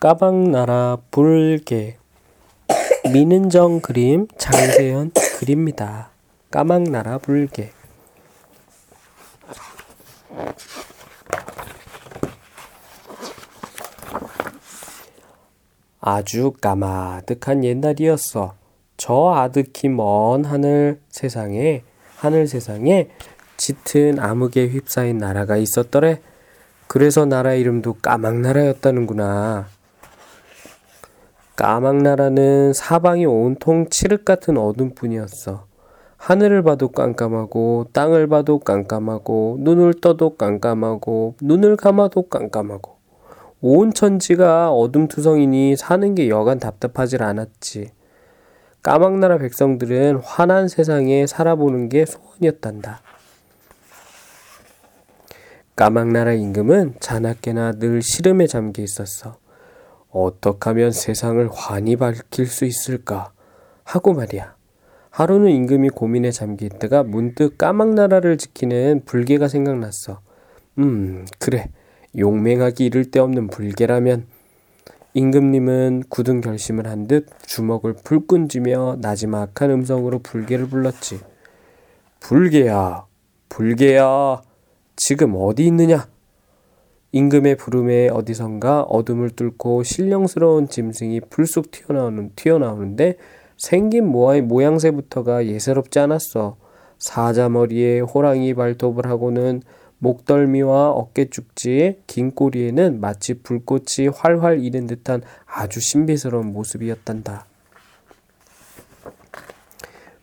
까방나라 불개 민은정 그림 장세현 그립니다. 까막나라 불개 아주 까마득한 옛날이었어. 저 아득히 먼 하늘 세상에 하늘 세상에 짙은 암흑에 휩싸인 나라가 있었더래. 그래서 나라 이름도 까막나라였다는구나. 까막나라는 사방이 온통 칠흑 같은 어둠뿐이었어. 하늘을 봐도 깜깜하고 땅을 봐도 깜깜하고 눈을 떠도 깜깜하고 눈을 감아도 깜깜하고 온 천지가 어둠투성이니 사는 게 여간 답답하질 않았지. 까막나라 백성들은 환한 세상에 살아보는 게 소원이었단다. 까막나라 임금은 자나깨나 늘 시름에 잠겨 있었어. 어떻게 하면 세상을 환히 밝힐 수 있을까? 하고 말이야. 하루는 임금이 고민에 잠겨 있다가 문득 까막나라를 지키는 불개가 생각났어. 음, 그래. 용맹하기 이를 데 없는 불개라면 임금님은 굳은 결심을 한 듯 주먹을 불끈 쥐며 나지막한 음성으로 불개를 불렀지. 불개야, 불개야, 지금 어디 있느냐? 임금의 부름에 어디선가 어둠을 뚫고 신령스러운 짐승이 불쑥 튀어나오는, 튀어나오는데 생긴 모아의 모양새부터가 예사롭지 않았어. 사자머리에 호랑이 발톱을 하고는 목덜미와 어깨죽지에 긴 꼬리에는 마치 불꽃이 활활 이는 듯한 아주 신비스러운 모습이었단다.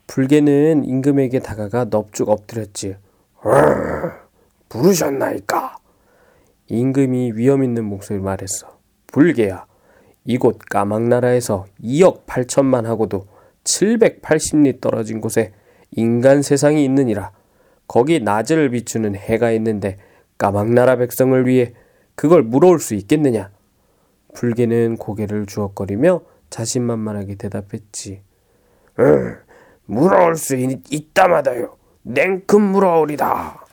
불개는 임금에게 다가가 넙죽 엎드렸지. 부르셨나이까? 임금이 위험 있는 목소리로 말했어. 불개야, 이곳 까막나라에서 2억 8천만 하고도 780리 떨어진 곳에 인간 세상이 있느니라. 거기 낮을 비추는 해가 있는데 까막나라 백성을 위해 그걸 물어올 수 있겠느냐? 불개는 고개를 주걱거리며 자신만만하게 대답했지. 응, 물어올 수 있, 다마다요 냉큼 물어오리다.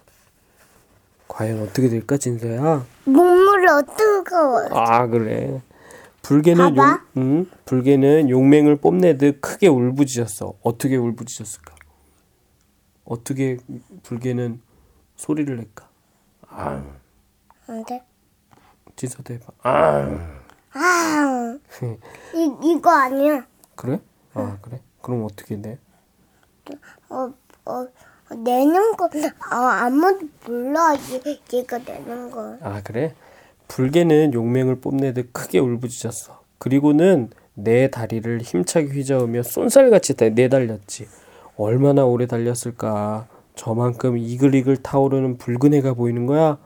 과연 어떻게 될까, 진서야? 눈물이 뜨거워. 아, 그래. 불개는 용, 응? 불개는 용맹을 뽐내듯 크게 울부짖었어. 어떻게 울부짖었을까? 어떻게 불개는 소리를 낼까? 아. 안 돼. 진서도 해봐. 아. 아. 이 이거 아니야. 그래? 아 그래? 그럼 어떻게 내? 어, 어, 내는 거, 어, 아무도 몰라. 얘가 내는 거. 아, 그래? 불개는 용맹을 뽐내듯 크게 울부짖었어. 그리고는 내 다리를 힘차게 휘저으며 쏜살같이 내달렸지. 얼마나 오래 달렸을까? 저만큼 이글이글 타오르는 붉은 해가 보이는 거야?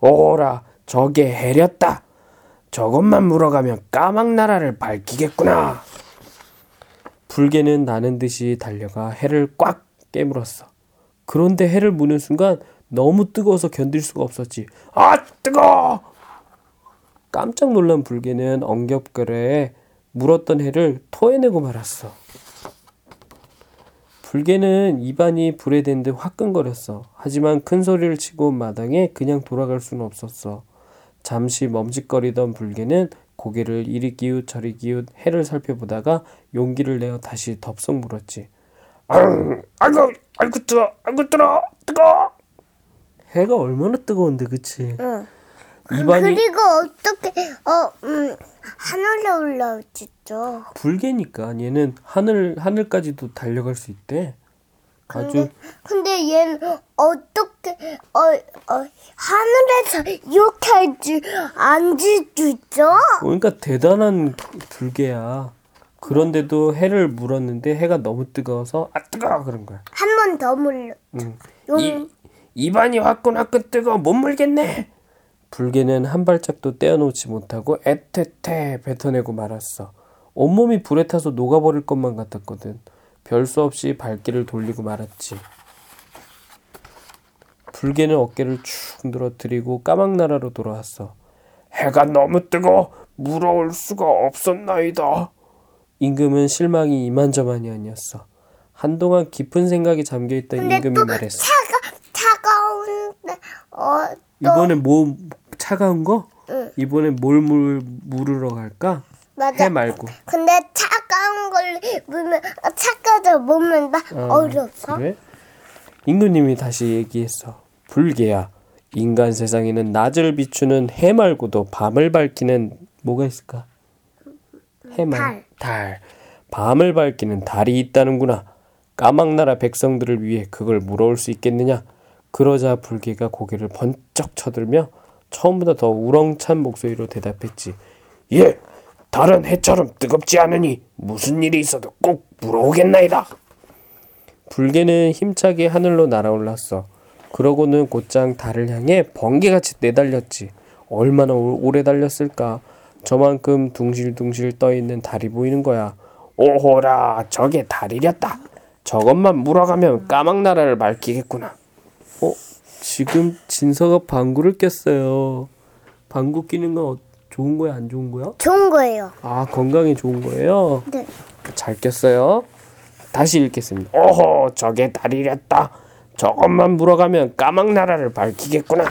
오라, 저게 해렸다! 저것만 물어가면 까막나라를 밝히겠구나! 불개는 나는 듯이 달려가 해를 꽉 깨물었어. 그런데 해를 무는 순간 너무 뜨거워서 견딜 수가 없었지. 아, 뜨거! 깜짝 놀란 불개는 엉겹결에 물었던 해를 토해내고 말았어. 불개는 입안이 불에 댄 듯 화끈거렸어. 하지만 큰 소리를 치고 온 마당에 그냥 돌아갈 수는 없었어. 잠시 멈칫거리던 불개는 고개를 이리 기웃 저리 기웃 해를 살펴보다가 용기를 내어 다시 덥석 물었지. 아유, 아이고, 아이고 뜨거, 아이고 뜨거, 뜨거. 해가 얼마나 뜨거운데, 그치? 응. 입안이 그리고 어떻게 어 음, 하늘에 올라오지죠? 불개니까 얘는 하늘 하늘까지도 달려갈 수 있대. 아주 근데 얘는 어떻게 어, 어 하늘에서 이렇게 할지 안질 수 있죠? 그러니까 대단한 불개야. 그런데도 해를 물었는데 해가 너무 뜨거워서 아 뜨거 그런 거야. 한 번 더 물려. 응. 용... 이, 입안이 화끈화끈 뜨거 못 물겠네. 불개는 한 발짝도 떼어놓지 못하고 애태태 뱉어내고 말았어. 온몸이 불에 타서 녹아버릴 것만 같았거든. 별 수 없이 발길을 돌리고 말았지. 불개는 어깨를 축 늘어뜨리고 까막나라로 돌아왔어. 해가 너무 뜨거 물어올 수가 없었나이다. 임금은 실망이 이만저만이 아니었어. 한동안 깊은 생각에 잠겨있던 임금이 말했어. 차가 차가운데 어 이번에 뭐 차가운 거? 응. 이번엔 뭘 물, 물으러 갈까? 맞아. 해 말고. 근데 차가운 걸 물면 차가져 몸은 나 아, 어려서. 그래? 임금님이 다시 얘기했어. 불개야. 인간 세상에는 낮을 비추는 해 말고도 밤을 밝히는 뭐가 있을까? 해말. 달. 달. 밤을 밝히는 달이 있다는구나. 까막나라 백성들을 위해 그걸 물어올 수 있겠느냐? 그러자 불개가 고개를 번쩍 쳐들며 처음보다 더 우렁찬 목소리로 대답했지. 예, 달은 해처럼 뜨겁지 않으니 무슨 일이 있어도 꼭 물어오겠나이다. 불개는 힘차게 하늘로 날아올랐어. 그러고는 곧장 달을 향해 번개같이 내달렸지. 얼마나 오- 오래 달렸을까? 저만큼 둥실둥실 떠있는 달이 보이는 거야. 오호라, 저게 달이렸다. 저것만 물어가면 까막나라를 밝히겠구나. 어, 지금 진서가 방구를 꼈어요. 방구 끼는 건 어- 좋은 거야, 안 좋은 거야? 좋은 거예요. 아, 건강에 좋은 거예요? 네. 잘 꼈어요. 다시 읽겠습니다. 오호, 저게 달이랬다. 저것만 물어가면 까막나라를 밝히겠구나.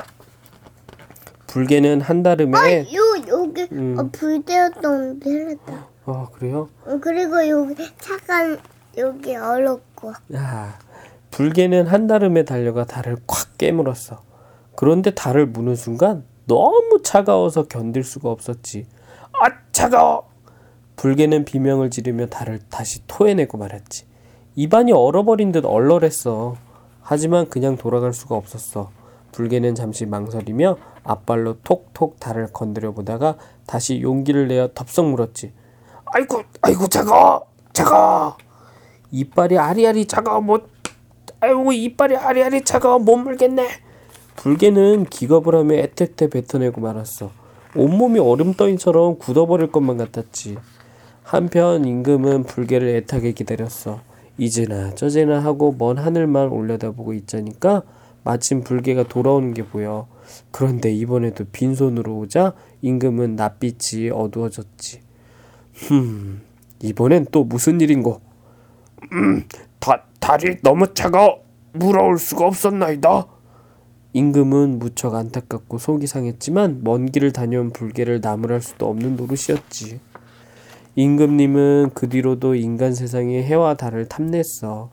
불개는 한달음에 요 여기 음. 어, 불되었던 데랬다. 아 그래요? 어, 그리고 여기 차간 여기 얼었고. 야, 불개는 한달음에 달려가 달을 콱 깨물었어. 그런데 달을 무는 순간 너무 차가워서 견딜 수가 없었지. 아 차가워. 불개는 비명을 지르며 달을 다시 토해내고 말았지. 입안이 얼어버린 듯 얼얼했어. 하지만 그냥 돌아갈 수가 없었어. 불개는 잠시 망설이며 앞발로 톡톡 달을 건드려 보다가 다시 용기를 내어 덥석 물었지. 아이고, 아이고 차가워, 차가워. 이빨이 아리아리 차가워 못. 아이고 이빨이 아리아리 차가워 못 물겠네. 불개는 기겁을 하며 애태태 뱉어내고 말았어. 온몸이 얼음덩이처럼 굳어버릴 것만 같았지. 한편 임금은 불개를 애타게 기다렸어. 이제나 저제나 하고 먼 하늘만 올려다보고 있자니까 마침 불개가 돌아오는 게 보여. 그런데 이번에도 빈손으로 오자 임금은 낯빛이 어두워졌지. 흠, 이번엔 또 무슨 일인고? 음, 다, 달이 너무 차가워 물어올 수가 없었나이다. 임금은 무척 안타깝고 속이 상했지만 먼 길을 다녀온 불개를 나무랄 수도 없는 노릇이었지. 임금님은 그 뒤로도 인간 세상의 해와 달을 탐냈어.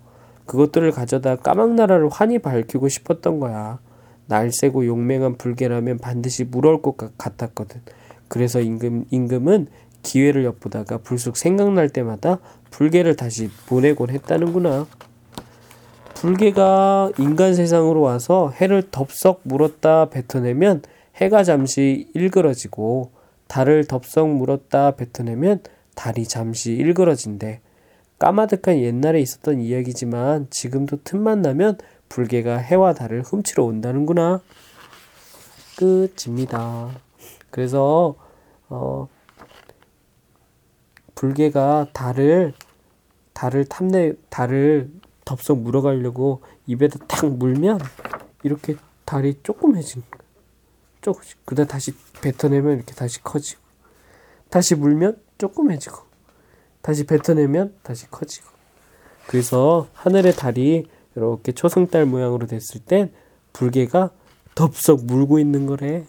그것들을 가져다 까막나라를 환히 밝히고 싶었던 거야. 날쌔고 용맹한 불개라면 반드시 물어올 것 같- 같았거든. 그래서 임금, 임금은 기회를 엿보다가 불쑥 생각날 때마다 불개를 다시 보내곤 했다는구나. 불개가 인간 세상으로 와서 해를 덥석 물었다 뱉어내면 해가 잠시 일그러지고 달을 덥석 물었다 뱉어내면 달이 잠시 일그러진대. 까마득한 옛날에 있었던 이야기지만 지금도 틈만 나면 불개가 해와 달을 훔치러 온다는구나. 끝입니다. 그래서 어 불개가 달을 달을 탐내 달을 덥석 물어가려고 입에다 탁 물면 이렇게 달이 거야. 조금씩 그다 다시 뱉어내면 이렇게 다시 커지고 다시 물면 조그매지고 다시 뱉어내면 다시 커지고 그래서 하늘의 달이 이렇게 초승달 모양으로 됐을 땐 불개가 덥석 물고 있는 거래.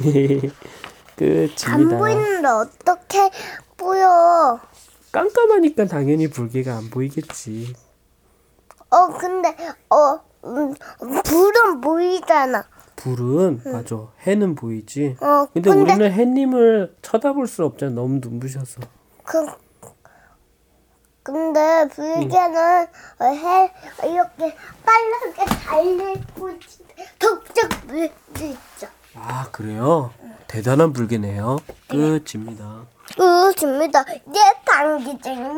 안 끝입니다. 보이는데 어떻게 보여? 깜깜하니까 당연히 불개가 안 보이겠지. 어 근데 어 음, 불은 보이잖아. 불은 맞아. 해는 보이지. 어 근데, 근데 우리는 해님을 쳐다볼 수 없잖아. 너무 눈부셔서. 그 근데 불개는 어, 해 이렇게 빨갛게 달리고 덕적 물수 있죠. 아 그래요? 대단한 불개네요. 끝입니다. 끝입니다. 이제 단기쟁은